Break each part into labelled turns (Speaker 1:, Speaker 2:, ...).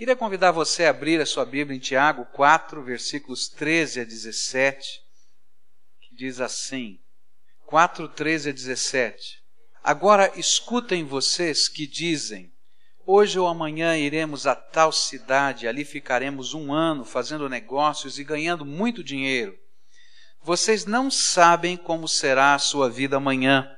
Speaker 1: Queria convidar você a abrir a sua Bíblia em Tiago 4, versículos 13 a 17, que diz assim: 4, 13 a 17. Agora escutem vocês que dizem: Hoje ou amanhã iremos a tal cidade, ali ficaremos um ano fazendo negócios e ganhando muito dinheiro. Vocês não sabem como será a sua vida amanhã,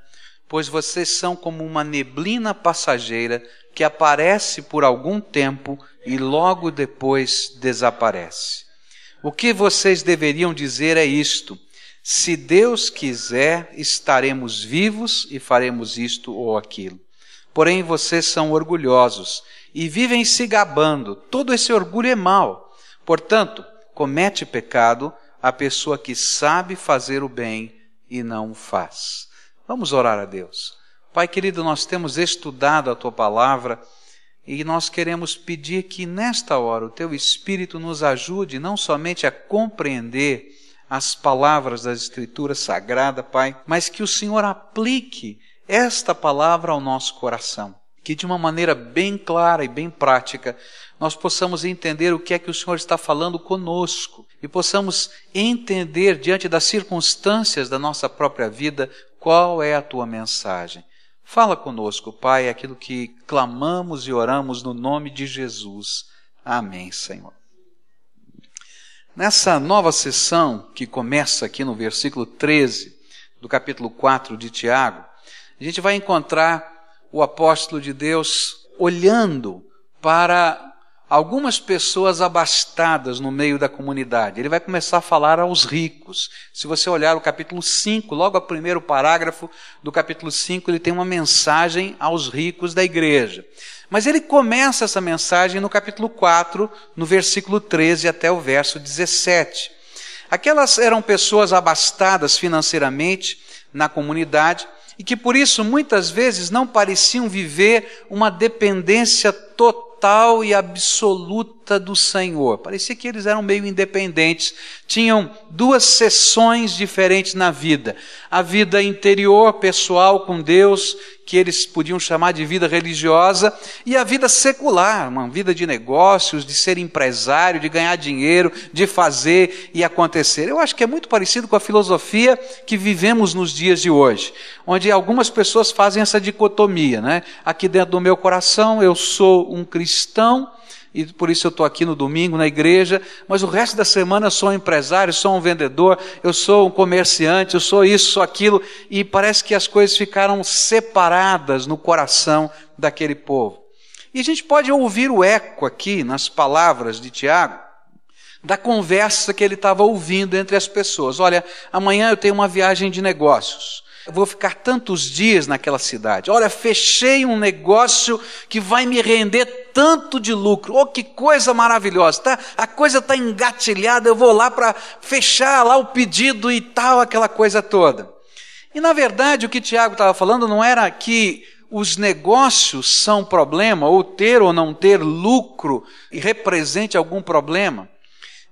Speaker 1: pois vocês são como uma neblina passageira que aparece por algum tempo e logo depois desaparece. O que vocês deveriam dizer é isto: se Deus quiser, estaremos vivos e faremos isto ou aquilo. Porém, vocês são orgulhosos e vivem se gabando. Todo esse orgulho é mau. Portanto, comete pecado a pessoa que sabe fazer o bem e não o faz. Vamos orar a Deus. Pai querido, nós temos estudado a tua palavra e nós queremos pedir que nesta hora o teu Espírito nos ajude não somente a compreender as palavras da Escritura Sagrada, Pai, mas que o Senhor aplique esta palavra ao nosso coração. Que de uma maneira bem clara e bem prática nós possamos entender o que é que o Senhor está falando conosco e possamos entender, diante das circunstâncias da nossa própria vida, qual é a tua mensagem. Fala conosco, Pai, aquilo que clamamos e oramos no nome de Jesus. Amém, Senhor. Nessa nova sessão que começa aqui no versículo 13 do capítulo 4 de Tiago, a gente vai encontrar o apóstolo de Deus olhando para algumas pessoas abastadas no meio da comunidade. Ele vai começar a falar aos ricos. Se você olhar o capítulo 5, logo ao primeiro parágrafo do capítulo 5, ele tem uma mensagem aos ricos da igreja. Mas ele começa essa mensagem no capítulo 4, no versículo 13 até o verso 17. Aquelas eram pessoas abastadas financeiramente na comunidade e que por isso muitas vezes não pareciam viver uma dependência total total e absoluta do Senhor. Parecia que eles eram meio independentes, tinham duas sessões diferentes na vida: a vida interior, pessoal com Deus, que eles podiam chamar de vida religiosa, e a vida secular, uma vida de negócios, de ser empresário, de ganhar dinheiro, de fazer e acontecer. Eu acho que é muito parecido com a filosofia que vivemos nos dias de hoje, onde algumas pessoas fazem essa dicotomia, né? Aqui dentro do meu coração eu sou um cristão, e por isso eu estou aqui no domingo na igreja, mas o resto da semana eu sou um empresário, sou um vendedor, eu sou um comerciante, eu sou isso, sou aquilo, e parece que as coisas ficaram separadas no coração daquele povo. E a gente pode ouvir o eco aqui nas palavras de Tiago, da conversa que ele estava ouvindo entre as pessoas. Olha, amanhã eu tenho uma viagem de negócios. Eu vou ficar tantos dias naquela cidade. Olha, fechei um negócio que vai me render tanto de lucro. Oh, que coisa maravilhosa, tá? A coisa está engatilhada, eu vou lá para fechar lá o pedido e tal, aquela coisa toda. E na verdade, o que Tiago estava falando não era que os negócios são problema, ou ter ou não ter lucro represente algum problema,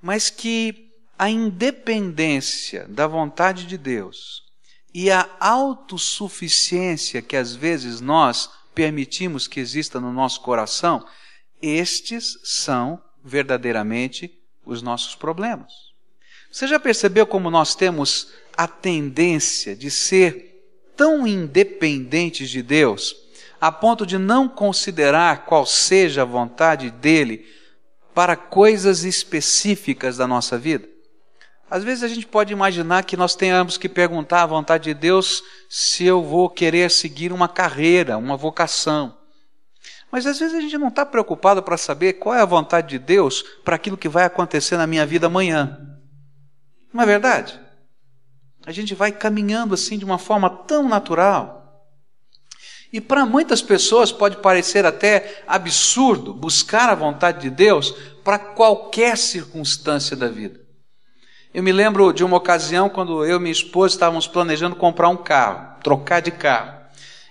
Speaker 1: mas que a independência da vontade de Deus e a autossuficiência que às vezes nós permitimos que exista no nosso coração, estes são verdadeiramente os nossos problemas. Você já percebeu como nós temos a tendência de ser tão independentes de Deus, a ponto de não considerar qual seja a vontade dele para coisas específicas da nossa vida? Às vezes a gente pode imaginar que nós tenhamos que perguntar à vontade de Deus se eu vou querer seguir uma carreira, uma vocação. Mas às vezes a gente não está preocupado para saber qual é a vontade de Deus para aquilo que vai acontecer na minha vida amanhã. Não é verdade? A gente vai caminhando assim de uma forma tão natural. E para muitas pessoas pode parecer até absurdo buscar a vontade de Deus para qualquer circunstância da vida. Eu me lembro de uma ocasião quando eu e minha esposa estávamos planejando comprar um carro, trocar de carro.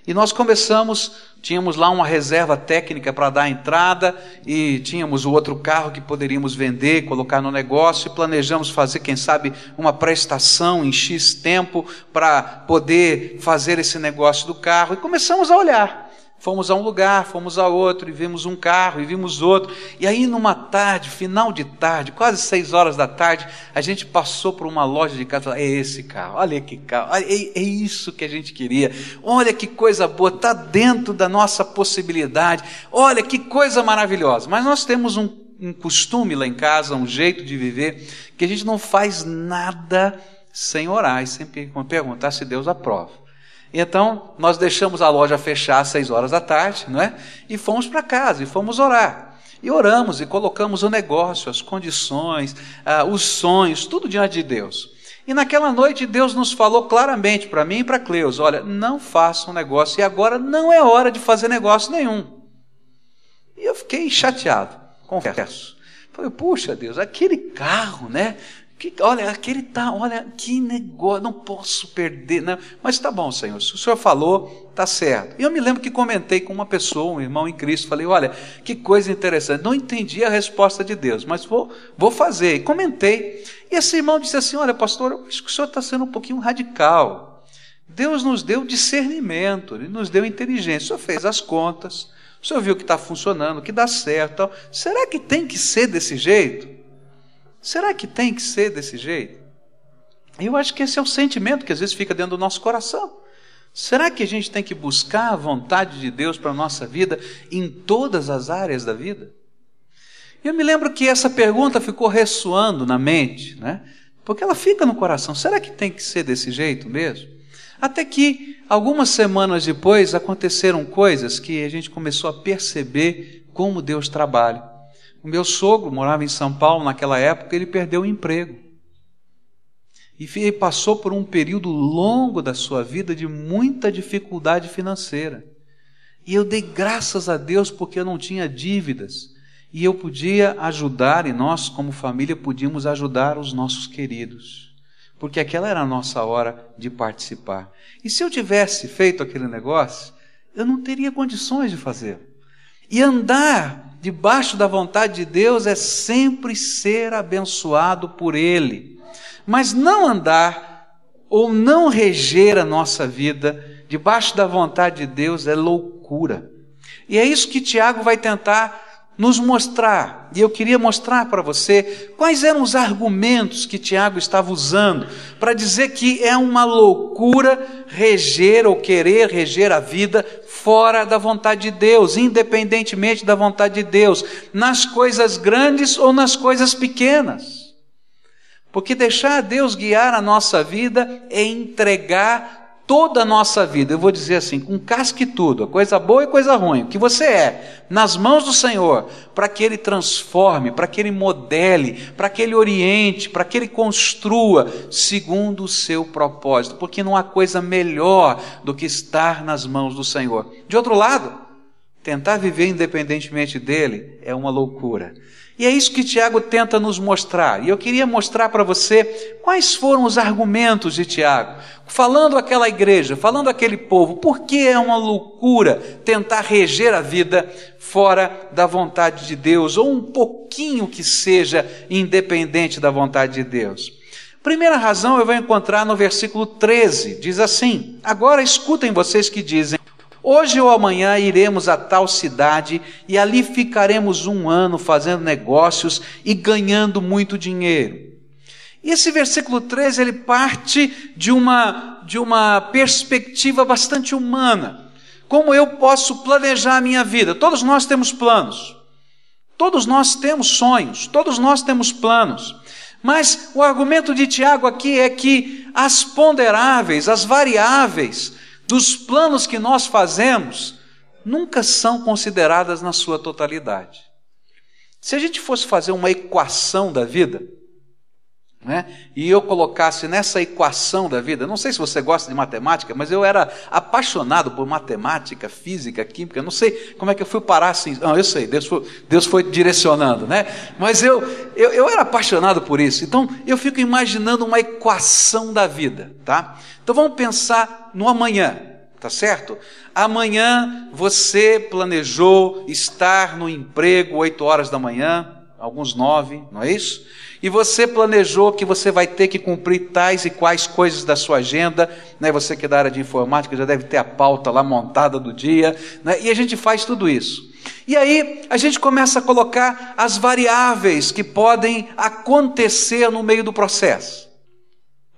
Speaker 1: E nós começamos, tínhamos lá uma reserva técnica para dar a entrada e tínhamos o outro carro que poderíamos vender, colocar no negócio e planejamos fazer, quem sabe, uma prestação em X tempo para poder fazer esse negócio do carro. E começamos a olhar Fomos a um lugar, fomos a outro, e vimos um carro, e vimos outro. E aí, numa tarde, final de tarde, quase seis horas da tarde, a gente passou por uma loja de carro e falou: é esse carro, olha que carro, é, é isso que a gente queria. Olha que coisa boa, está dentro da nossa possibilidade. Olha que coisa maravilhosa. Mas nós temos um, um costume lá em casa, um jeito de viver, que a gente não faz nada sem orar e sempre perguntar se Deus aprova. Então, nós deixamos a loja fechar às seis horas da tarde, não é? E fomos para casa e fomos orar. E oramos e colocamos o negócio, as condições, ah, os sonhos, tudo diante de Deus. E naquela noite Deus nos falou claramente para mim e para Cleus: olha, não faça um negócio e agora não é hora de fazer negócio nenhum. E eu fiquei chateado, confesso. Falei, puxa Deus, aquele carro, né? Que, olha, aquele tá, olha, que negócio, não posso perder. Não. Mas tá bom, Senhor, se o Senhor falou, tá certo. E eu me lembro que comentei com uma pessoa, um irmão em Cristo, falei, olha, que coisa interessante. Não entendi a resposta de Deus, mas vou, vou fazer. E comentei. E esse irmão disse assim: olha, pastor, eu acho que o senhor está sendo um pouquinho radical. Deus nos deu discernimento, Ele nos deu inteligência. O senhor fez as contas, o senhor viu que está funcionando, que dá certo. Será que tem que ser desse jeito? Será que tem que ser desse jeito? Eu acho que esse é o sentimento que às vezes fica dentro do nosso coração. Será que a gente tem que buscar a vontade de Deus para a nossa vida em todas as áreas da vida? Eu me lembro que essa pergunta ficou ressoando na mente, né? Porque ela fica no coração. Será que tem que ser desse jeito mesmo? Até que algumas semanas depois aconteceram coisas que a gente começou a perceber como Deus trabalha. O meu sogro morava em São Paulo naquela época, ele perdeu o emprego. E passou por um período longo da sua vida de muita dificuldade financeira. E eu dei graças a Deus porque eu não tinha dívidas. E eu podia ajudar, e nós, como família, podíamos ajudar os nossos queridos. Porque aquela era a nossa hora de participar. E se eu tivesse feito aquele negócio, eu não teria condições de fazer. E andar debaixo da vontade de Deus é sempre ser abençoado por Ele, mas não andar ou não reger a nossa vida debaixo da vontade de Deus é loucura. E é isso que Tiago vai tentar nos mostrar, e eu queria mostrar para você quais eram os argumentos que Tiago estava usando para dizer que é uma loucura reger ou querer reger a vida fora da vontade de Deus, independentemente da vontade de Deus, nas coisas grandes ou nas coisas pequenas. Porque deixar Deus guiar a nossa vida é entregar toda a nossa vida, eu vou dizer assim, com casca e tudo, a coisa boa e coisa ruim, o que você é, nas mãos do Senhor, para que Ele transforme, para que Ele modele, para que Ele oriente, para que Ele construa segundo o seu propósito, porque não há coisa melhor do que estar nas mãos do Senhor. De outro lado, tentar viver independentemente dele é uma loucura. E é isso que Tiago tenta nos mostrar. E eu queria mostrar para você quais foram os argumentos de Tiago, falando aquela igreja, falando aquele povo, por que é uma loucura tentar reger a vida fora da vontade de Deus, ou um pouquinho que seja independente da vontade de Deus. Primeira razão eu vou encontrar no versículo 13, diz assim: Agora escutem vocês que dizem: Hoje ou amanhã iremos a tal cidade e ali ficaremos um ano fazendo negócios e ganhando muito dinheiro. E esse versículo 13 ele parte de uma, de uma perspectiva bastante humana. Como eu posso planejar a minha vida? Todos nós temos planos. Todos nós temos sonhos, todos nós temos planos. Mas o argumento de Tiago aqui é que as ponderáveis, as variáveis, dos planos que nós fazemos nunca são consideradas na sua totalidade. Se a gente fosse fazer uma equação da vida, né, e eu colocasse nessa equação da vida, não sei se você gosta de matemática, mas eu era apaixonado por matemática, física, química, não sei como é que eu fui parar assim. Não, eu sei, Deus foi, Deus foi direcionando, né? Mas eu, eu, eu era apaixonado por isso. Então eu fico imaginando uma equação da vida, tá? Então vamos pensar no amanhã, tá certo? Amanhã você planejou estar no emprego 8 horas da manhã, alguns nove, não é isso? E você planejou que você vai ter que cumprir tais e quais coisas da sua agenda, né? Você que é da área de informática já deve ter a pauta lá montada do dia, né? E a gente faz tudo isso. E aí a gente começa a colocar as variáveis que podem acontecer no meio do processo.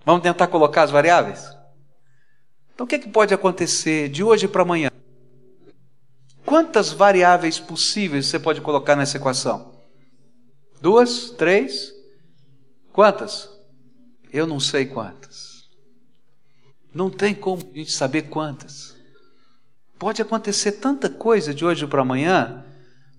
Speaker 1: Vamos tentar colocar as variáveis? Então o que, é que pode acontecer de hoje para amanhã? Quantas variáveis possíveis você pode colocar nessa equação? Duas? Três? Quantas? Eu não sei quantas. Não tem como a gente saber quantas. Pode acontecer tanta coisa de hoje para amanhã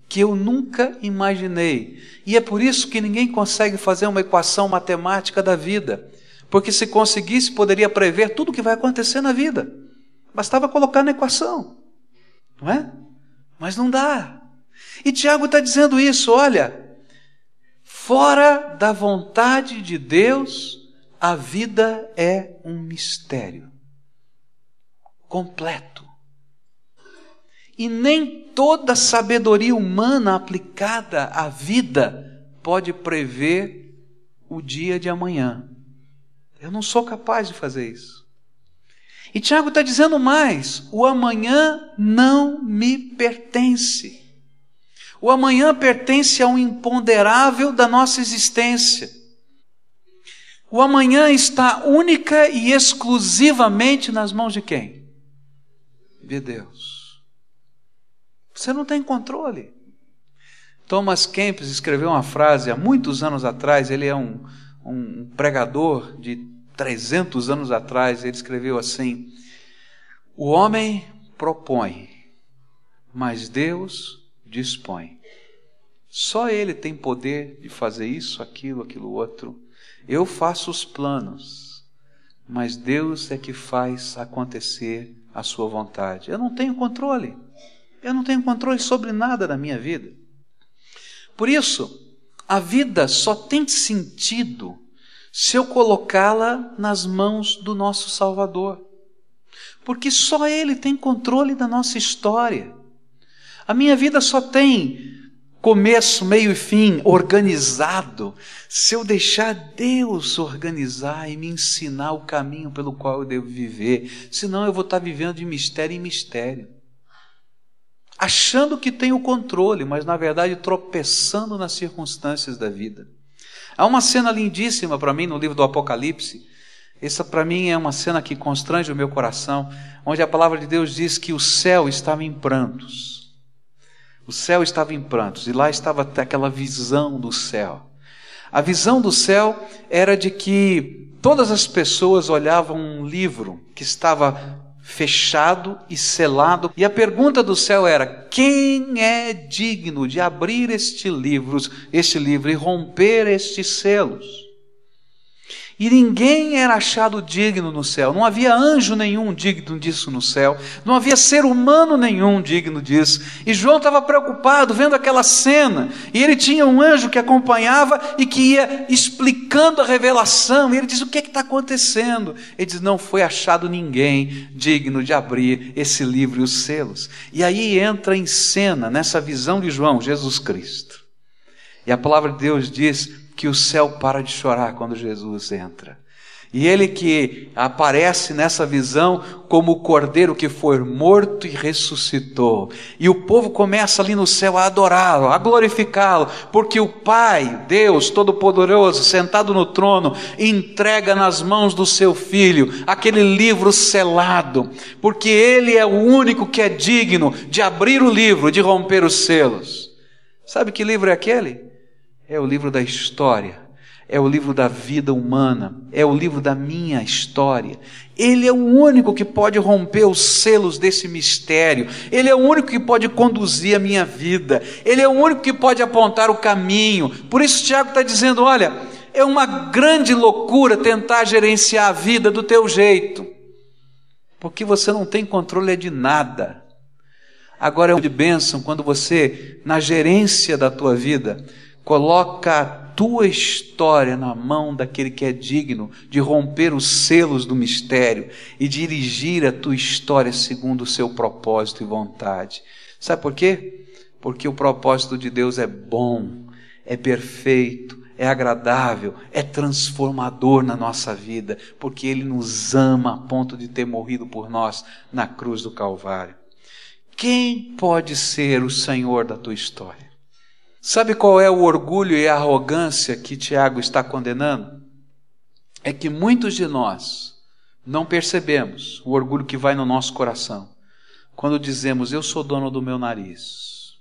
Speaker 1: que eu nunca imaginei. E é por isso que ninguém consegue fazer uma equação matemática da vida. Porque se conseguisse, poderia prever tudo o que vai acontecer na vida. Bastava colocar na equação. Não é? Mas não dá. E Tiago está dizendo isso: olha, fora da vontade de Deus, a vida é um mistério completo. E nem toda sabedoria humana aplicada à vida pode prever o dia de amanhã. Eu não sou capaz de fazer isso. E Tiago está dizendo mais: o amanhã não me pertence. O amanhã pertence ao imponderável da nossa existência. O amanhã está única e exclusivamente nas mãos de quem? De Deus. Você não tem controle. Thomas Kempis escreveu uma frase há muitos anos atrás, ele é um, um pregador de 300 anos atrás, ele escreveu assim: O homem propõe, mas Deus dispõe. Só Ele tem poder de fazer isso, aquilo, aquilo outro. Eu faço os planos, mas Deus é que faz acontecer a sua vontade. Eu não tenho controle. Eu não tenho controle sobre nada da minha vida. Por isso, a vida só tem sentido se eu colocá-la nas mãos do nosso Salvador. Porque só Ele tem controle da nossa história. A minha vida só tem começo, meio e fim organizado se eu deixar Deus organizar e me ensinar o caminho pelo qual eu devo viver. Senão eu vou estar vivendo de mistério em mistério. Achando que tenho controle, mas na verdade tropeçando nas circunstâncias da vida. Há uma cena lindíssima para mim no livro do Apocalipse. Essa para mim é uma cena que constrange o meu coração, onde a palavra de Deus diz que o céu estava em prantos. O céu estava em prantos e lá estava aquela visão do céu. A visão do céu era de que todas as pessoas olhavam um livro que estava fechado e selado. E a pergunta do céu era: quem é digno de abrir este livro, este livro e romper estes selos? E ninguém era achado digno no céu, não havia anjo nenhum digno disso no céu, não havia ser humano nenhum digno disso. E João estava preocupado vendo aquela cena, e ele tinha um anjo que acompanhava e que ia explicando a revelação, e ele diz: O que é está acontecendo? Ele diz: Não foi achado ninguém digno de abrir esse livro e os selos. E aí entra em cena, nessa visão de João, Jesus Cristo. E a palavra de Deus diz que o céu para de chorar quando Jesus entra. E ele que aparece nessa visão como o cordeiro que foi morto e ressuscitou. E o povo começa ali no céu a adorá-lo, a glorificá-lo, porque o Pai, Deus Todo-Poderoso, sentado no trono, entrega nas mãos do seu filho aquele livro selado, porque ele é o único que é digno de abrir o livro, de romper os selos. Sabe que livro é aquele? É o livro da história, é o livro da vida humana, é o livro da minha história. Ele é o único que pode romper os selos desse mistério. Ele é o único que pode conduzir a minha vida. Ele é o único que pode apontar o caminho. Por isso, Tiago está dizendo: olha, é uma grande loucura tentar gerenciar a vida do teu jeito, porque você não tem controle de nada. Agora é de bênção quando você, na gerência da tua vida, Coloca a tua história na mão daquele que é digno de romper os selos do mistério e dirigir a tua história segundo o seu propósito e vontade. Sabe por quê? Porque o propósito de Deus é bom, é perfeito, é agradável, é transformador na nossa vida, porque Ele nos ama a ponto de ter morrido por nós na cruz do Calvário. Quem pode ser o Senhor da tua história? Sabe qual é o orgulho e a arrogância que Tiago está condenando? É que muitos de nós não percebemos o orgulho que vai no nosso coração quando dizemos: Eu sou dono do meu nariz,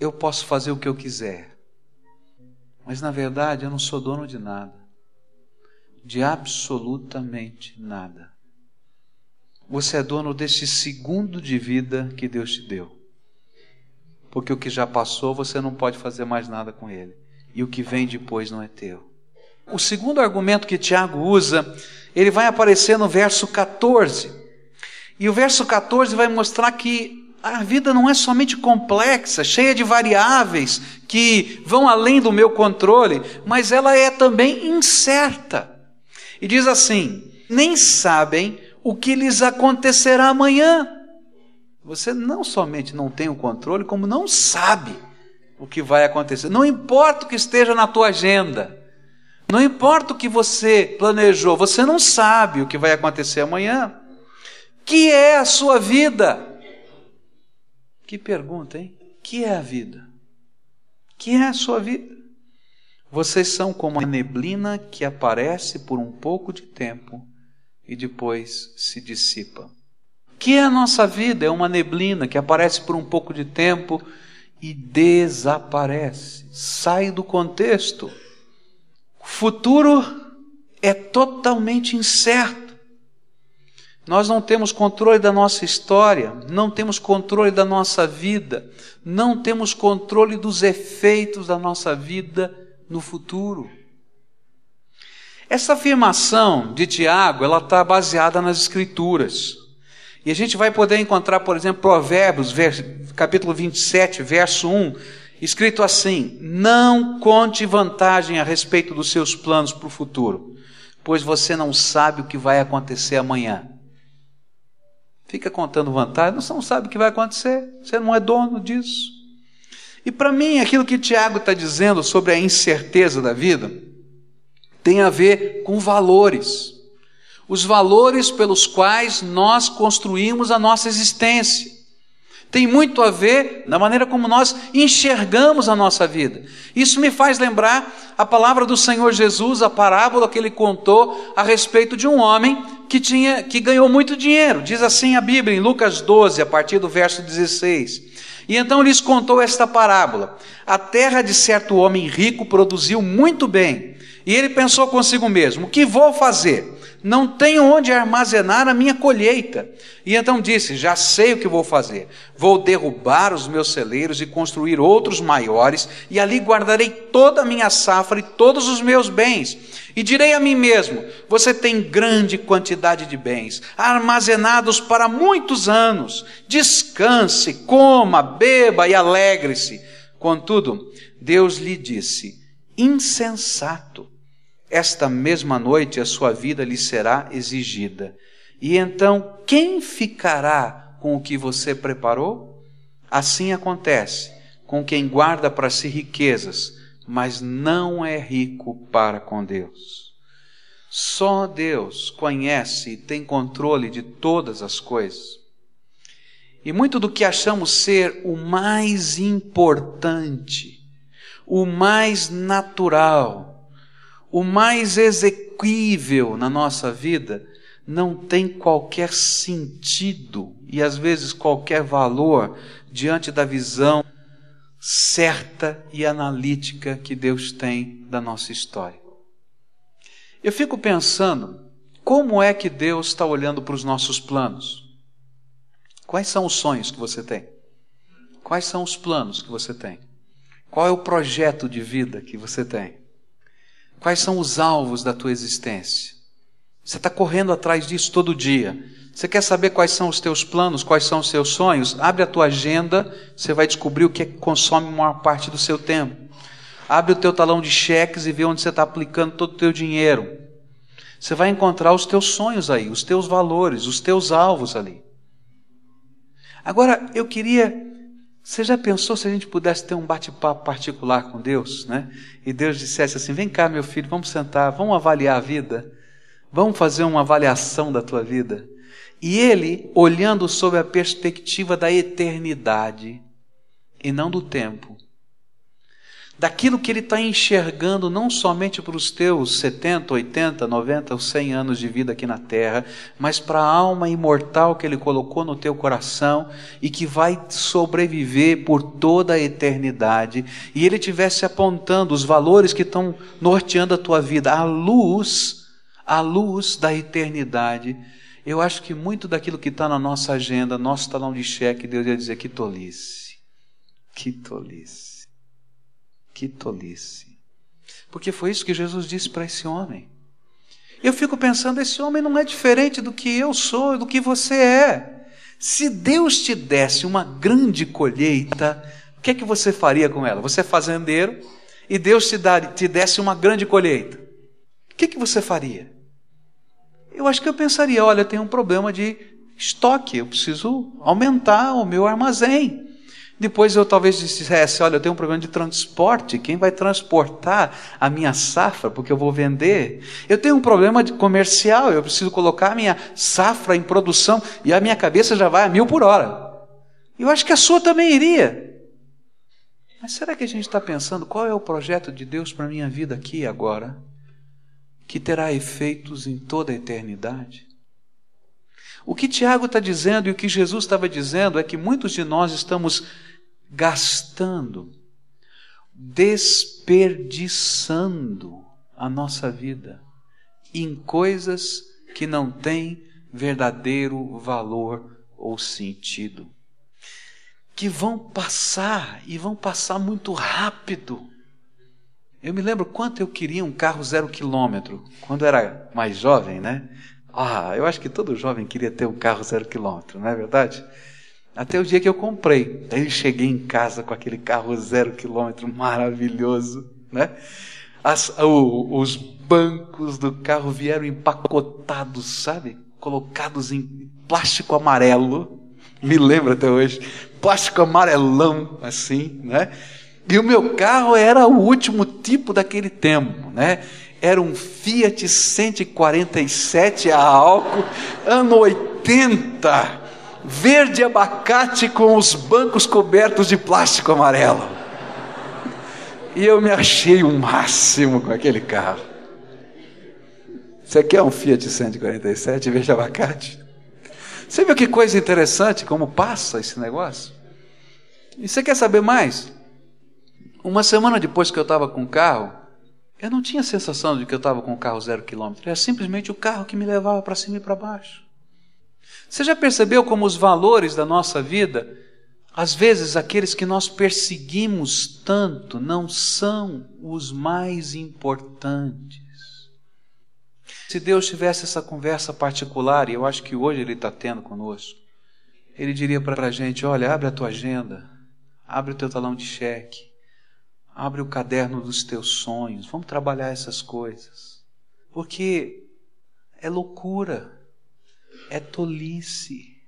Speaker 1: eu posso fazer o que eu quiser. Mas na verdade eu não sou dono de nada, de absolutamente nada. Você é dono deste segundo de vida que Deus te deu. Porque o que já passou você não pode fazer mais nada com ele. E o que vem depois não é teu. O segundo argumento que Tiago usa, ele vai aparecer no verso 14. E o verso 14 vai mostrar que a vida não é somente complexa, cheia de variáveis que vão além do meu controle, mas ela é também incerta. E diz assim: nem sabem o que lhes acontecerá amanhã. Você não somente não tem o controle, como não sabe o que vai acontecer. Não importa o que esteja na tua agenda, não importa o que você planejou, você não sabe o que vai acontecer amanhã. Que é a sua vida? Que pergunta, hein? Que é a vida? Que é a sua vida? Vocês são como a neblina que aparece por um pouco de tempo e depois se dissipa. Que é a nossa vida? É uma neblina que aparece por um pouco de tempo e desaparece, sai do contexto. O futuro é totalmente incerto. Nós não temos controle da nossa história, não temos controle da nossa vida, não temos controle dos efeitos da nossa vida no futuro. Essa afirmação de Tiago, ela está baseada nas Escrituras. E a gente vai poder encontrar, por exemplo, Provérbios, capítulo 27, verso 1, escrito assim: Não conte vantagem a respeito dos seus planos para o futuro, pois você não sabe o que vai acontecer amanhã. Fica contando vantagem, você não sabe o que vai acontecer, você não é dono disso. E para mim, aquilo que Tiago está dizendo sobre a incerteza da vida tem a ver com valores. Os valores pelos quais nós construímos a nossa existência. Tem muito a ver na maneira como nós enxergamos a nossa vida. Isso me faz lembrar a palavra do Senhor Jesus, a parábola que ele contou a respeito de um homem que tinha que ganhou muito dinheiro. Diz assim a Bíblia em Lucas 12, a partir do verso 16. E então lhes contou esta parábola: A terra de certo homem rico produziu muito bem. E ele pensou consigo mesmo: O que vou fazer? Não tenho onde armazenar a minha colheita. E então disse: Já sei o que vou fazer. Vou derrubar os meus celeiros e construir outros maiores, e ali guardarei toda a minha safra e todos os meus bens. E direi a mim mesmo: Você tem grande quantidade de bens, armazenados para muitos anos. Descanse, coma, beba e alegre-se. Contudo, Deus lhe disse: Insensato, esta mesma noite a sua vida lhe será exigida. E então, quem ficará com o que você preparou? Assim acontece com quem guarda para si riquezas mas não é rico para com Deus. Só Deus conhece e tem controle de todas as coisas. E muito do que achamos ser o mais importante, o mais natural, o mais exequível na nossa vida, não tem qualquer sentido e às vezes qualquer valor diante da visão certa e analítica que Deus tem da nossa história. Eu fico pensando, como é que Deus está olhando para os nossos planos? Quais são os sonhos que você tem? Quais são os planos que você tem? Qual é o projeto de vida que você tem? Quais são os alvos da tua existência? Você está correndo atrás disso todo dia. Você quer saber quais são os teus planos, quais são os seus sonhos? Abre a tua agenda, você vai descobrir o que, que consome a maior parte do seu tempo. Abre o teu talão de cheques e vê onde você está aplicando todo o teu dinheiro. Você vai encontrar os teus sonhos aí, os teus valores, os teus alvos ali. Agora, eu queria Você já pensou se a gente pudesse ter um bate-papo particular com Deus, né? E Deus dissesse assim: vem cá, meu filho, vamos sentar, vamos avaliar a vida, vamos fazer uma avaliação da tua vida. E ele, olhando sob a perspectiva da eternidade e não do tempo, daquilo que ele está enxergando não somente para os teus 70, 80, 90 ou 100 anos de vida aqui na terra, mas para a alma imortal que ele colocou no teu coração e que vai sobreviver por toda a eternidade, e ele tivesse apontando os valores que estão norteando a tua vida à luz, à luz da eternidade. Eu acho que muito daquilo que está na nossa agenda, nosso talão de cheque, Deus ia dizer que tolice. Que tolice. Que tolice. Porque foi isso que Jesus disse para esse homem. Eu fico pensando, esse homem não é diferente do que eu sou, do que você é. Se Deus te desse uma grande colheita, o que é que você faria com ela? Você é fazendeiro e Deus te, te desse uma grande colheita. O que, é que você faria? Eu acho que eu pensaria: olha, eu tenho um problema de estoque, eu preciso aumentar o meu armazém. Depois eu talvez dissesse: Olha, eu tenho um problema de transporte, quem vai transportar a minha safra, porque eu vou vender? Eu tenho um problema de comercial, eu preciso colocar a minha safra em produção e a minha cabeça já vai a mil por hora. Eu acho que a sua também iria. Mas será que a gente está pensando qual é o projeto de Deus para a minha vida aqui e agora, que terá efeitos em toda a eternidade? O que Tiago está dizendo e o que Jesus estava dizendo é que muitos de nós estamos gastando, desperdiçando a nossa vida em coisas que não têm verdadeiro valor ou sentido. Que vão passar e vão passar muito rápido. Eu me lembro quanto eu queria um carro zero quilômetro, quando era mais jovem, né? Ah, eu acho que todo jovem queria ter um carro zero quilômetro, não é verdade? Até o dia que eu comprei. Daí eu cheguei em casa com aquele carro zero quilômetro maravilhoso, né? As, o, os bancos do carro vieram empacotados, sabe? Colocados em plástico amarelo. Me lembro até hoje. Plástico amarelão, assim, né? E o meu carro era o último tipo daquele tempo, né? Era um Fiat 147 a álcool, ano 80, verde abacate com os bancos cobertos de plástico amarelo. E eu me achei o máximo com aquele carro. Você quer um Fiat 147 verde abacate? Você viu que coisa interessante como passa esse negócio? E você quer saber mais? Uma semana depois que eu estava com o carro, eu não tinha a sensação de que eu estava com o carro zero quilômetro. Era simplesmente o carro que me levava para cima e para baixo. Você já percebeu como os valores da nossa vida, às vezes aqueles que nós perseguimos tanto, não são os mais importantes? Se Deus tivesse essa conversa particular, e eu acho que hoje Ele está tendo conosco, Ele diria para a gente: olha, abre a tua agenda, abre o teu talão de cheque, Abre o caderno dos teus sonhos. Vamos trabalhar essas coisas. Porque é loucura, é tolice,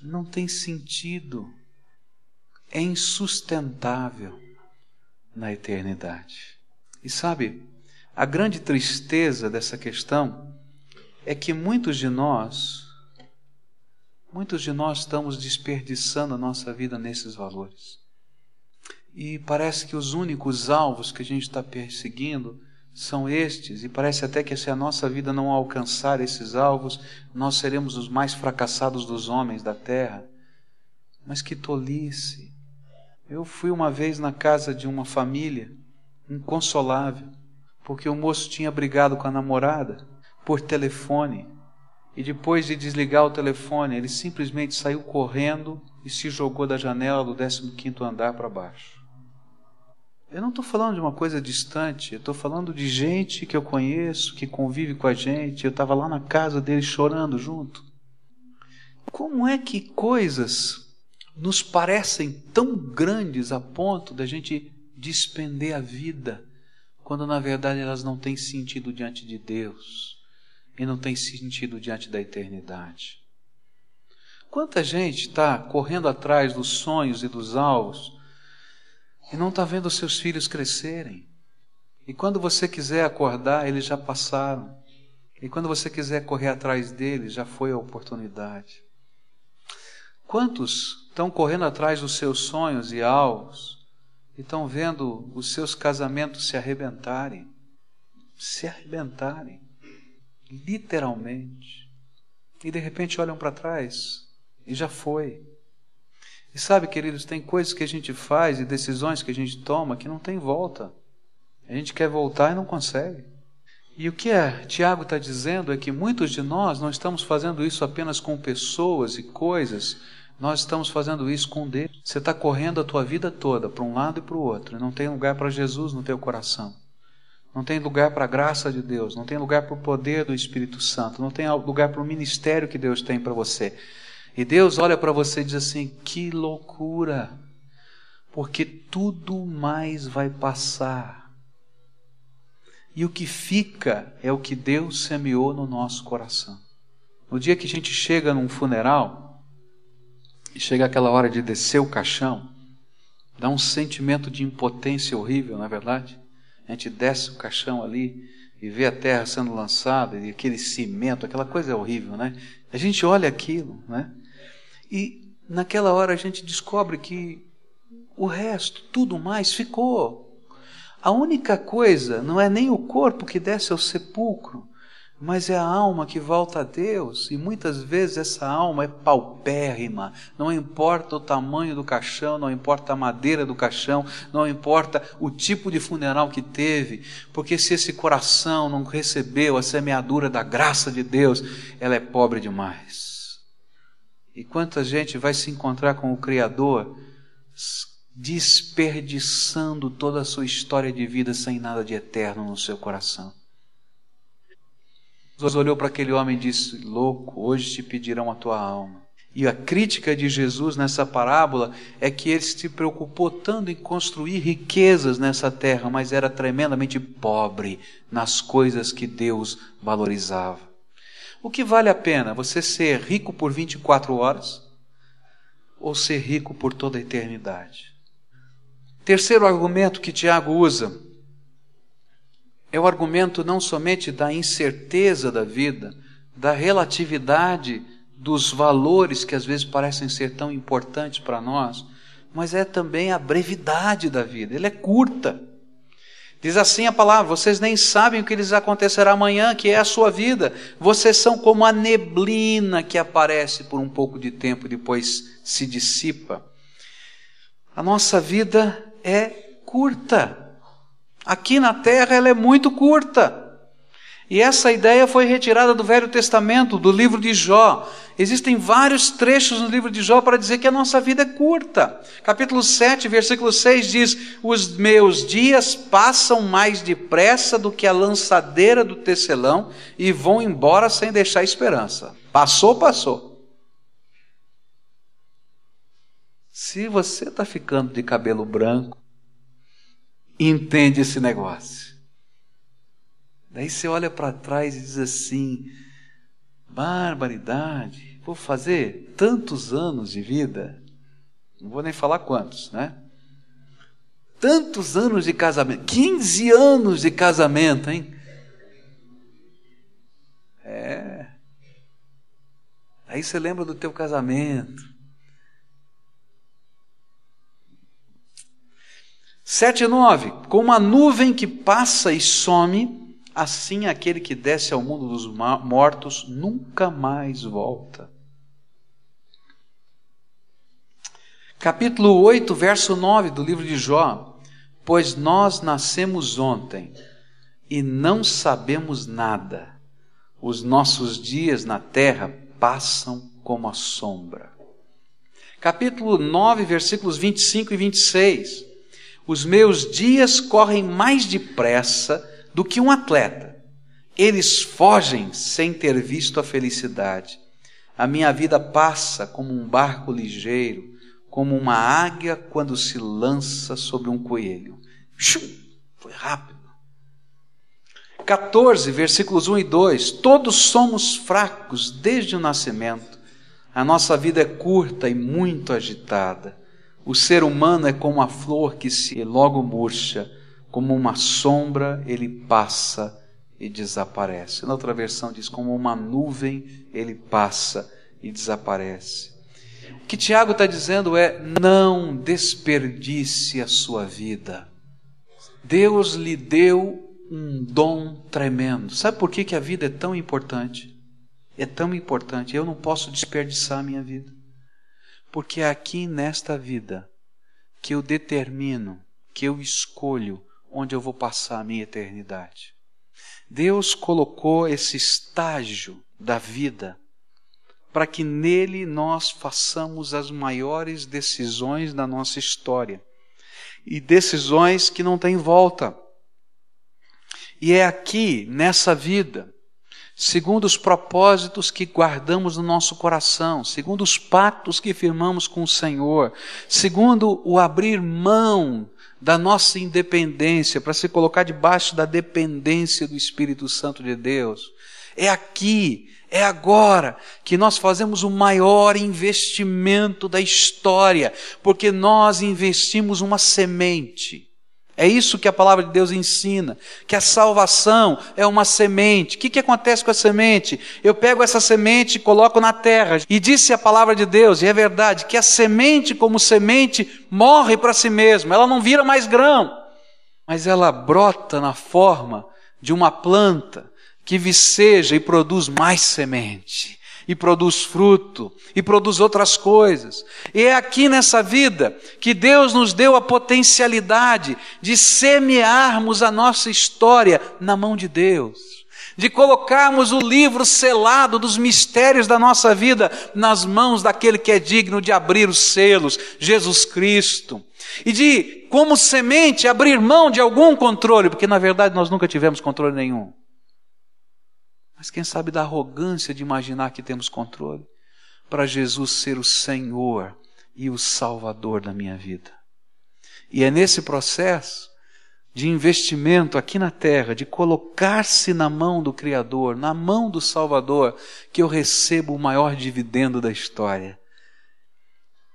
Speaker 1: não tem sentido, é insustentável na eternidade. E sabe, a grande tristeza dessa questão é que muitos de nós, muitos de nós estamos desperdiçando a nossa vida nesses valores. E parece que os únicos alvos que a gente está perseguindo são estes, e parece até que se a nossa vida não alcançar esses alvos, nós seremos os mais fracassados dos homens da terra. Mas que tolice! Eu fui uma vez na casa de uma família inconsolável, porque o moço tinha brigado com a namorada por telefone. E depois de desligar o telefone, ele simplesmente saiu correndo e se jogou da janela do 15 quinto andar para baixo. Eu não estou falando de uma coisa distante, eu estou falando de gente que eu conheço, que convive com a gente. Eu estava lá na casa dele chorando junto. Como é que coisas nos parecem tão grandes a ponto da gente despender a vida, quando na verdade elas não têm sentido diante de Deus e não têm sentido diante da eternidade? Quanta gente está correndo atrás dos sonhos e dos alvos e não está vendo seus filhos crescerem. E quando você quiser acordar, eles já passaram. E quando você quiser correr atrás deles, já foi a oportunidade. Quantos estão correndo atrás dos seus sonhos e alvos e estão vendo os seus casamentos se arrebentarem? Se arrebentarem, literalmente. E de repente olham para trás e já foi. E sabe, queridos, tem coisas que a gente faz e decisões que a gente toma que não tem volta. A gente quer voltar e não consegue. E o que é, Tiago está dizendo é que muitos de nós não estamos fazendo isso apenas com pessoas e coisas, nós estamos fazendo isso com Deus. Você está correndo a tua vida toda para um lado e para o outro, não tem lugar para Jesus no teu coração. Não tem lugar para a graça de Deus, não tem lugar para o poder do Espírito Santo, não tem lugar para o ministério que Deus tem para você. E Deus olha para você e diz assim: que loucura, porque tudo mais vai passar. E o que fica é o que Deus semeou no nosso coração. No dia que a gente chega num funeral, e chega aquela hora de descer o caixão, dá um sentimento de impotência horrível, não é verdade? A gente desce o caixão ali e vê a terra sendo lançada e aquele cimento, aquela coisa é horrível, né? A gente olha aquilo, né? E naquela hora a gente descobre que o resto, tudo mais, ficou. A única coisa não é nem o corpo que desce ao sepulcro, mas é a alma que volta a Deus, e muitas vezes essa alma é paupérrima, não importa o tamanho do caixão, não importa a madeira do caixão, não importa o tipo de funeral que teve, porque se esse coração não recebeu a semeadura da graça de Deus, ela é pobre demais. E quanta gente vai se encontrar com o Criador desperdiçando toda a sua história de vida sem nada de eterno no seu coração. Jesus olhou para aquele homem e disse: Louco, hoje te pedirão a tua alma. E a crítica de Jesus nessa parábola é que ele se preocupou tanto em construir riquezas nessa terra, mas era tremendamente pobre nas coisas que Deus valorizava. O que vale a pena? Você ser rico por 24 horas ou ser rico por toda a eternidade? Terceiro argumento que Tiago usa é o argumento não somente da incerteza da vida, da relatividade dos valores que às vezes parecem ser tão importantes para nós, mas é também a brevidade da vida. Ela é curta. Diz assim a palavra: vocês nem sabem o que lhes acontecerá amanhã, que é a sua vida. Vocês são como a neblina que aparece por um pouco de tempo e depois se dissipa. A nossa vida é curta. Aqui na terra ela é muito curta. E essa ideia foi retirada do Velho Testamento, do livro de Jó. Existem vários trechos no livro de Jó para dizer que a nossa vida é curta. Capítulo 7, versículo 6 diz: Os meus dias passam mais depressa do que a lançadeira do tecelão e vão embora sem deixar esperança. Passou, passou. Se você está ficando de cabelo branco, entende esse negócio. Daí você olha para trás e diz assim: barbaridade, vou fazer tantos anos de vida, não vou nem falar quantos, né? Tantos anos de casamento, 15 anos de casamento, hein? É. Aí você lembra do teu casamento. Sete e nove, com uma nuvem que passa e some, assim aquele que desce ao mundo dos mortos nunca mais volta. Capítulo 8, verso 9 do livro de Jó: Pois nós nascemos ontem e não sabemos nada, os nossos dias na terra passam como a sombra. Capítulo 9, versículos 25 e 26. Os meus dias correm mais depressa do que um atleta. Eles fogem sem ter visto a felicidade. A minha vida passa como um barco ligeiro, como uma águia quando se lança sobre um coelho. Foi rápido. 14, versículos 1 e 2: Todos somos fracos desde o nascimento. A nossa vida é curta e muito agitada. O ser humano é como a flor que se logo murcha, como uma sombra ele passa e desaparece. Na outra versão diz como uma nuvem ele passa e desaparece. O que Tiago está dizendo é: não desperdice a sua vida. Deus lhe deu um dom tremendo. Sabe por que, que a vida é tão importante? É tão importante. Eu não posso desperdiçar a minha vida. Porque é aqui nesta vida que eu determino, que eu escolho onde eu vou passar a minha eternidade. Deus colocou esse estágio da vida para que nele nós façamos as maiores decisões da nossa história e decisões que não têm volta. E é aqui, nessa vida, segundo os propósitos que guardamos no nosso coração, segundo os pactos que firmamos com o Senhor, segundo o abrir mão da nossa independência para se colocar debaixo da dependência do Espírito Santo de Deus. É aqui, é agora que nós fazemos o maior investimento da história, porque nós investimos uma semente é isso que a palavra de Deus ensina, que a salvação é uma semente. O que, que acontece com a semente? Eu pego essa semente e coloco na terra. E disse a palavra de Deus, e é verdade, que a semente, como semente, morre para si mesma, ela não vira mais grão, mas ela brota na forma de uma planta que viceja e produz mais semente e produz fruto e produz outras coisas. E é aqui nessa vida que Deus nos deu a potencialidade de semearmos a nossa história na mão de Deus. De colocarmos o livro selado dos mistérios da nossa vida nas mãos daquele que é digno de abrir os selos, Jesus Cristo. E de, como semente, abrir mão de algum controle, porque na verdade nós nunca tivemos controle nenhum. Mas quem sabe da arrogância de imaginar que temos controle, para Jesus ser o Senhor e o Salvador da minha vida. E é nesse processo de investimento aqui na terra, de colocar-se na mão do Criador, na mão do Salvador, que eu recebo o maior dividendo da história.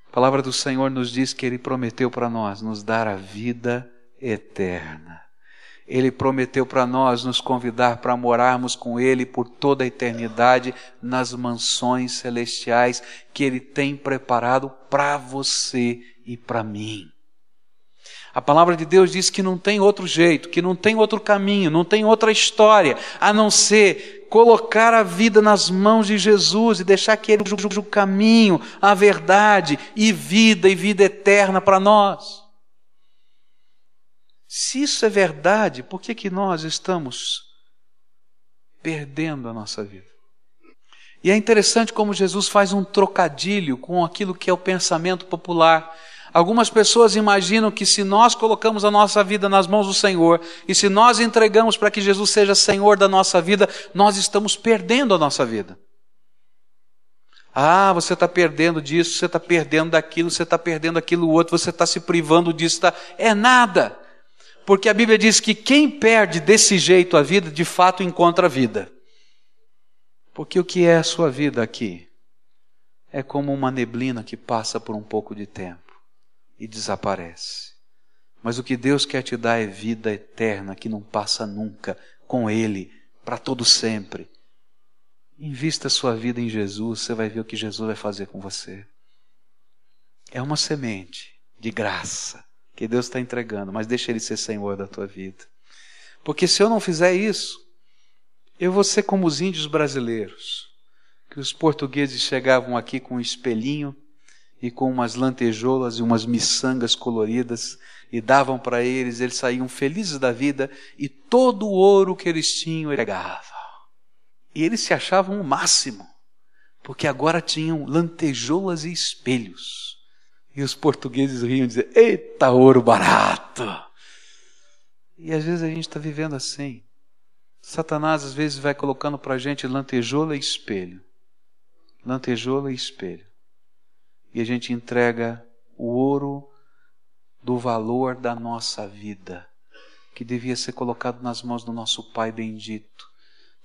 Speaker 1: A palavra do Senhor nos diz que Ele prometeu para nós nos dar a vida eterna. Ele prometeu para nós nos convidar para morarmos com Ele por toda a eternidade nas mansões celestiais que Ele tem preparado para você e para mim. A palavra de Deus diz que não tem outro jeito, que não tem outro caminho, não tem outra história a não ser colocar a vida nas mãos de Jesus e deixar que Ele julgue o caminho, a verdade e vida e vida eterna para nós. Se isso é verdade, por que, que nós estamos perdendo a nossa vida? E é interessante como Jesus faz um trocadilho com aquilo que é o pensamento popular. Algumas pessoas imaginam que se nós colocamos a nossa vida nas mãos do Senhor e se nós entregamos para que Jesus seja Senhor da nossa vida, nós estamos perdendo a nossa vida. Ah, você está perdendo disso, você está perdendo daquilo, você está perdendo aquilo outro, você está se privando disso. Tá... É nada. Porque a Bíblia diz que quem perde desse jeito a vida, de fato encontra a vida. Porque o que é a sua vida aqui? É como uma neblina que passa por um pouco de tempo e desaparece. Mas o que Deus quer te dar é vida eterna que não passa nunca com Ele, para todo sempre. Invista sua vida em Jesus, você vai ver o que Jesus vai fazer com você. É uma semente de graça que Deus está entregando, mas deixa Ele ser Senhor da tua vida. Porque se eu não fizer isso, eu vou ser como os índios brasileiros, que os portugueses chegavam aqui com um espelhinho e com umas lantejoulas e umas miçangas coloridas e davam para eles, eles saíam felizes da vida e todo o ouro que eles tinham ele pegava. E eles se achavam o máximo, porque agora tinham lantejoulas e espelhos. E os portugueses riam e diziam: Eita, ouro barato! E às vezes a gente está vivendo assim. Satanás às vezes vai colocando para a gente lantejoula e espelho. Lantejoula e espelho. E a gente entrega o ouro do valor da nossa vida, que devia ser colocado nas mãos do nosso Pai bendito,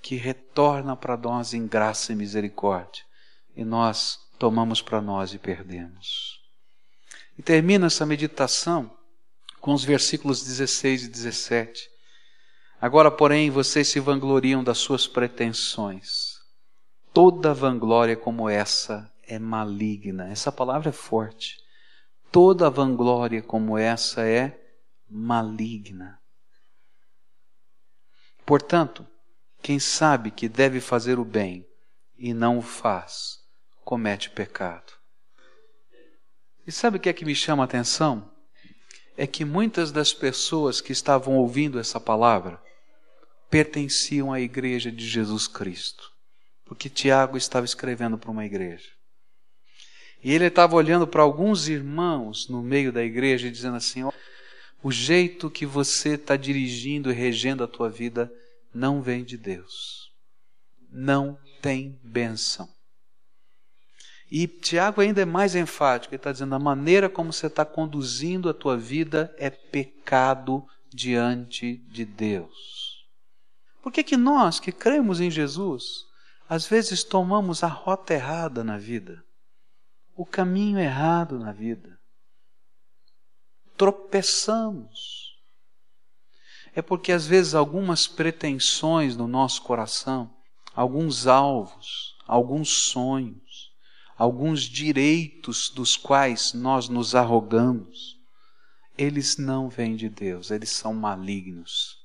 Speaker 1: que retorna para nós em graça e misericórdia. E nós tomamos para nós e perdemos. E termina essa meditação com os versículos 16 e 17. Agora, porém, vocês se vangloriam das suas pretensões. Toda vanglória como essa é maligna. Essa palavra é forte. Toda vanglória como essa é maligna. Portanto, quem sabe que deve fazer o bem e não o faz, comete pecado. E sabe o que é que me chama a atenção? É que muitas das pessoas que estavam ouvindo essa palavra pertenciam à igreja de Jesus Cristo, porque Tiago estava escrevendo para uma igreja. E ele estava olhando para alguns irmãos no meio da igreja e dizendo assim: o jeito que você está dirigindo e regendo a tua vida não vem de Deus. Não tem bênção. E Tiago ainda é mais enfático, ele está dizendo: a maneira como você está conduzindo a tua vida é pecado diante de Deus. Por que, que nós que cremos em Jesus, às vezes tomamos a rota errada na vida, o caminho errado na vida? Tropeçamos. É porque às vezes algumas pretensões no nosso coração, alguns alvos, alguns sonhos, alguns direitos dos quais nós nos arrogamos, eles não vêm de Deus, eles são malignos.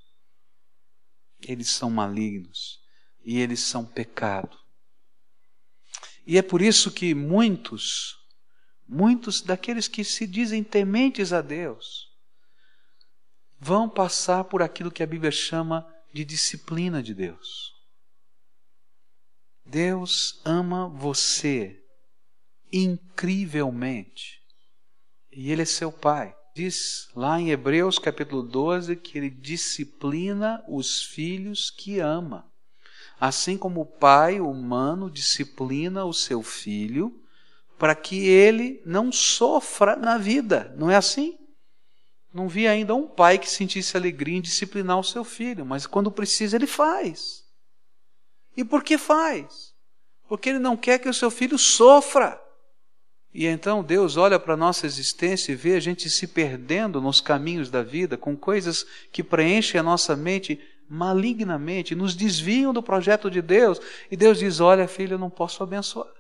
Speaker 1: Eles são malignos e eles são pecado. E é por isso que muitos, muitos daqueles que se dizem tementes a Deus, vão passar por aquilo que a Bíblia chama de disciplina de Deus. Deus ama você incrivelmente. E ele é seu pai. Diz lá em Hebreus capítulo 12 que ele disciplina os filhos que ama. Assim como o pai humano disciplina o seu filho para que ele não sofra na vida. Não é assim? Não vi ainda um pai que sentisse alegria em disciplinar o seu filho, mas quando precisa ele faz. E por que faz? Porque ele não quer que o seu filho sofra. E então Deus olha para a nossa existência e vê a gente se perdendo nos caminhos da vida com coisas que preenchem a nossa mente malignamente, nos desviam do projeto de Deus. E Deus diz: Olha, filho, eu não posso abençoar.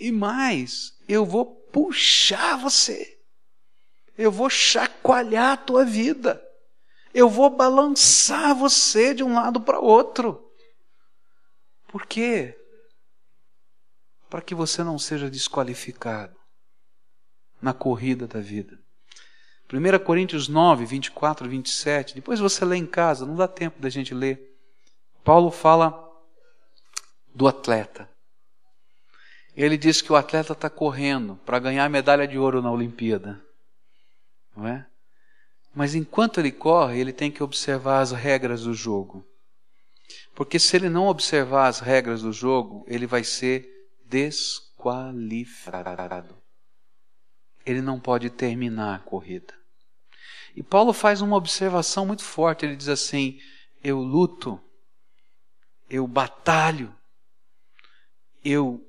Speaker 1: E mais, eu vou puxar você, eu vou chacoalhar a tua vida, eu vou balançar você de um lado para o outro. Por quê? Para que você não seja desqualificado na corrida da vida. 1 Coríntios 9, 24 e 27, depois você lê em casa, não dá tempo da gente ler. Paulo fala do atleta. Ele diz que o atleta está correndo para ganhar a medalha de ouro na Olimpíada. Não é? Mas enquanto ele corre, ele tem que observar as regras do jogo. Porque se ele não observar as regras do jogo, ele vai ser desqualificado. Ele não pode terminar a corrida. E Paulo faz uma observação muito forte. Ele diz assim: Eu luto, eu batalho, eu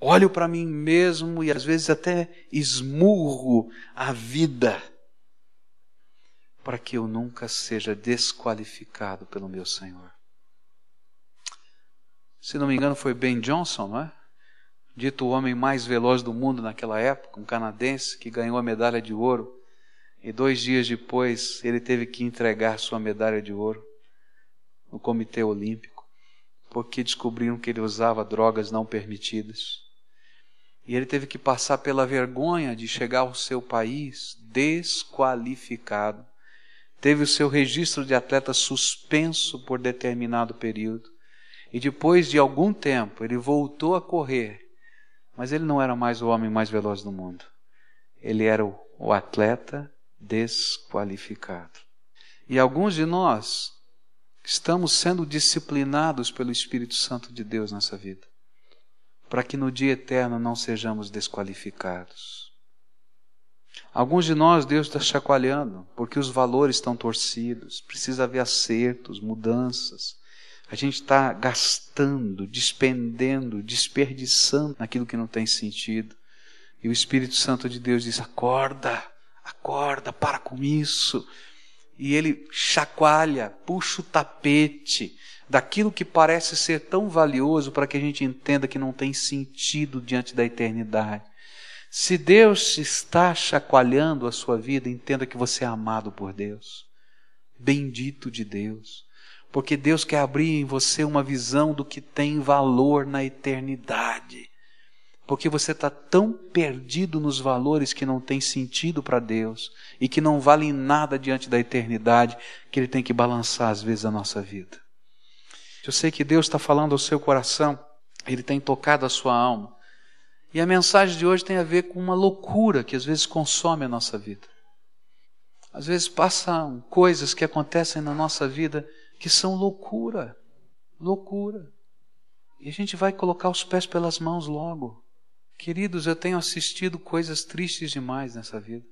Speaker 1: olho para mim mesmo e às vezes até esmurro a vida para que eu nunca seja desqualificado pelo meu Senhor. Se não me engano, foi Ben Johnson, não é? Dito o homem mais veloz do mundo naquela época, um canadense que ganhou a medalha de ouro. E dois dias depois ele teve que entregar sua medalha de ouro no Comitê Olímpico, porque descobriram que ele usava drogas não permitidas. E ele teve que passar pela vergonha de chegar ao seu país desqualificado. Teve o seu registro de atleta suspenso por determinado período. E depois de algum tempo, ele voltou a correr mas ele não era mais o homem mais veloz do mundo. Ele era o, atleta desqualificado. E alguns de nós estamos sendo disciplinados pelo Espírito Santo de Deus nessa vida, para que no dia eterno não sejamos desqualificados. Alguns de nós, Deus está chacoalhando, porque os valores estão torcidos, precisa haver acertos, mudanças, A gente está gastando, despendendo, desperdiçando naquilo que não tem sentido. E o Espírito Santo de Deus diz: acorda, acorda, para com isso. E ele chacoalha, puxa o tapete daquilo que parece ser tão valioso para que a gente entenda que não tem sentido diante da eternidade. Se Deus está chacoalhando a sua vida, entenda que você é amado por Deus. Bendito de Deus. Porque Deus quer abrir em você uma visão do que tem valor na eternidade. Porque você está tão perdido nos valores que não tem sentido para Deus e que não valem nada diante da eternidade, que Ele tem que balançar às vezes a nossa vida. Eu sei que Deus está falando ao seu coração, Ele tem tocado a sua alma. E a mensagem de hoje tem a ver com uma loucura que às vezes consome a nossa vida. Às vezes passam coisas que acontecem na nossa vida que são loucura, loucura. E a gente vai colocar os pés pelas mãos logo. Queridos, eu tenho assistido coisas tristes demais nessa vida.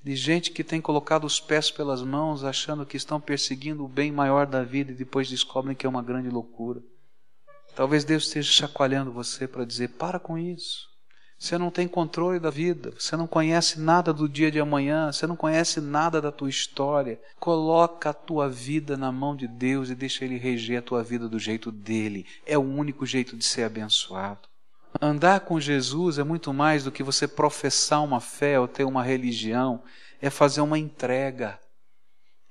Speaker 1: De gente que tem colocado os pés pelas mãos achando que estão perseguindo o bem maior da vida e depois descobrem que é uma grande loucura. Talvez Deus esteja chacoalhando você para dizer: para com isso. Você não tem controle da vida, você não conhece nada do dia de amanhã, você não conhece nada da tua história. Coloca a tua vida na mão de Deus e deixa Ele reger a tua vida do jeito dele. É o único jeito de ser abençoado. Andar com Jesus é muito mais do que você professar uma fé ou ter uma religião, é fazer uma entrega.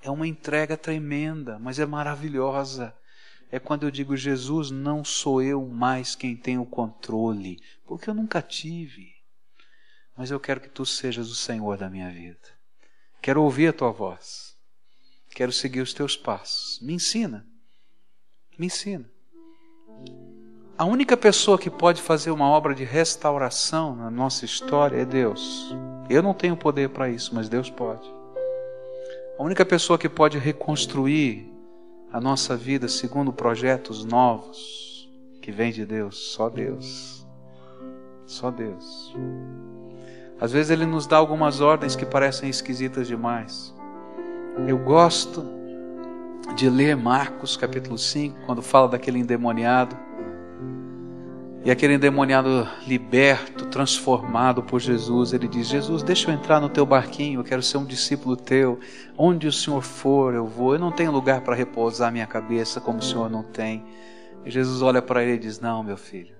Speaker 1: É uma entrega tremenda, mas é maravilhosa é quando eu digo, Jesus, não sou eu mais quem tem o controle, porque eu nunca tive. Mas eu quero que tu sejas o Senhor da minha vida. Quero ouvir a tua voz. Quero seguir os teus passos. Me ensina. Me ensina. A única pessoa que pode fazer uma obra de restauração na nossa história é Deus. Eu não tenho poder para isso, mas Deus pode. A única pessoa que pode reconstruir a nossa vida segundo projetos novos que vem de Deus, só Deus. Só Deus. Às vezes ele nos dá algumas ordens que parecem esquisitas demais. Eu gosto de ler Marcos capítulo 5, quando fala daquele endemoniado e aquele endemoniado liberto, transformado por Jesus, ele diz: Jesus, deixa eu entrar no teu barquinho, eu quero ser um discípulo teu. Onde o Senhor for, eu vou. Eu não tenho lugar para repousar minha cabeça como o Senhor não tem. E Jesus olha para ele e diz: Não, meu filho,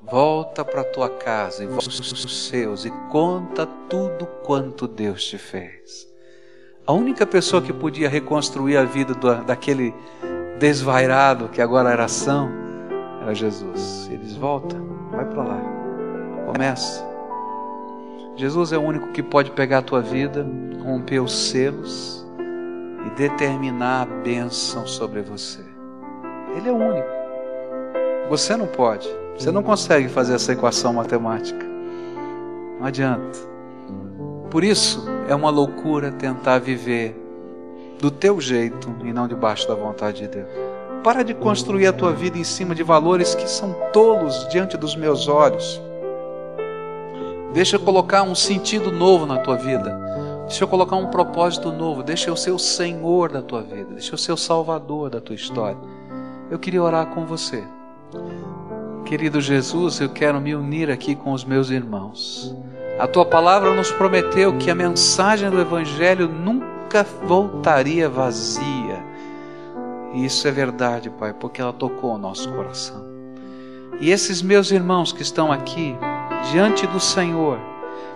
Speaker 1: volta para tua casa e volta os seus e conta tudo quanto Deus te fez. A única pessoa que podia reconstruir a vida daquele desvairado que agora era são era Jesus. Eles volta, vai para lá, começa. Jesus é o único que pode pegar a tua vida, romper os selos e determinar a bênção sobre você. Ele é o único. Você não pode. Você não consegue fazer essa equação matemática. Não adianta. Por isso é uma loucura tentar viver do teu jeito e não debaixo da vontade de Deus. Para de construir a tua vida em cima de valores que são tolos diante dos meus olhos. Deixa eu colocar um sentido novo na tua vida. Deixa eu colocar um propósito novo. Deixa eu ser o Senhor da tua vida. Deixa eu ser o Salvador da tua história. Eu queria orar com você. Querido Jesus, eu quero me unir aqui com os meus irmãos. A tua palavra nos prometeu que a mensagem do Evangelho nunca voltaria vazia e isso é verdade, Pai, porque ela tocou o nosso coração. E esses meus irmãos que estão aqui, diante do Senhor,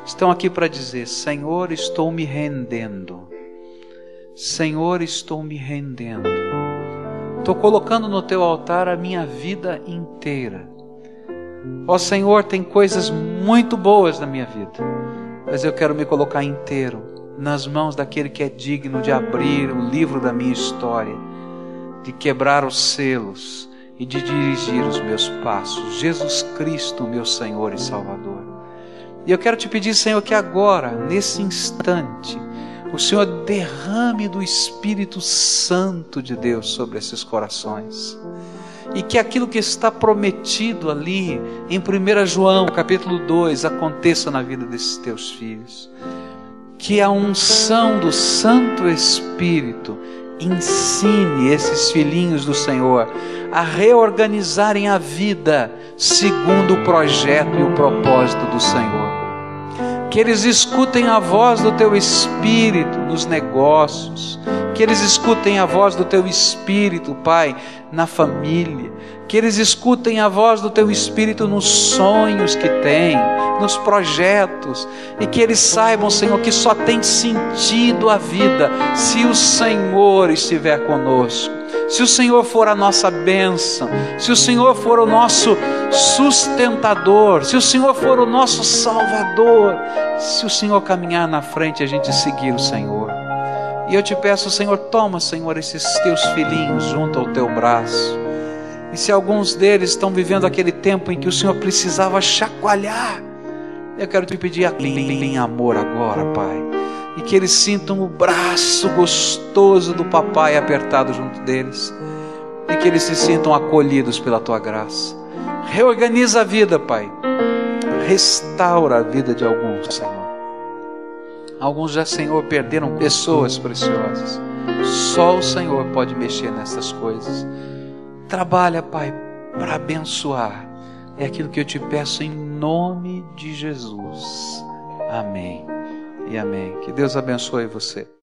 Speaker 1: estão aqui para dizer: Senhor, estou me rendendo. Senhor, estou me rendendo. Estou colocando no teu altar a minha vida inteira. Ó Senhor, tem coisas muito boas na minha vida, mas eu quero me colocar inteiro nas mãos daquele que é digno de abrir o livro da minha história de quebrar os selos e de dirigir os meus passos. Jesus Cristo, meu Senhor e Salvador. E eu quero te pedir, Senhor, que agora, nesse instante, o Senhor derrame do Espírito Santo de Deus sobre esses corações. E que aquilo que está prometido ali em 1 João, capítulo 2, aconteça na vida desses teus filhos. Que a unção do Santo Espírito ensine esses filhinhos do Senhor a reorganizarem a vida segundo o projeto e o propósito do Senhor. Que eles escutem a voz do teu espírito nos negócios, que eles escutem a voz do teu espírito, Pai, na família, que eles escutem a voz do teu espírito nos sonhos que têm, nos projetos, e que eles saibam, Senhor, que só tem sentido a vida se o Senhor estiver conosco. Se o Senhor for a nossa bênção, se o Senhor for o nosso sustentador, se o Senhor for o nosso salvador, se o Senhor caminhar na frente, a gente seguir o Senhor. E eu te peço, Senhor, toma, Senhor, esses teus filhinhos junto ao teu braço. E se alguns deles estão vivendo aquele tempo em que o Senhor precisava chacoalhar, eu quero te pedir em amor agora, Pai. E que eles sintam o braço gostoso do papai apertado junto deles. E que eles se sintam acolhidos pela tua graça. Reorganiza a vida, Pai. Restaura a vida de alguns, Senhor. Alguns já, Senhor, perderam pessoas preciosas. Só o Senhor pode mexer nessas coisas. Trabalha, Pai, para abençoar. É aquilo que eu te peço em nome de Jesus. Amém e amém. Que Deus abençoe você.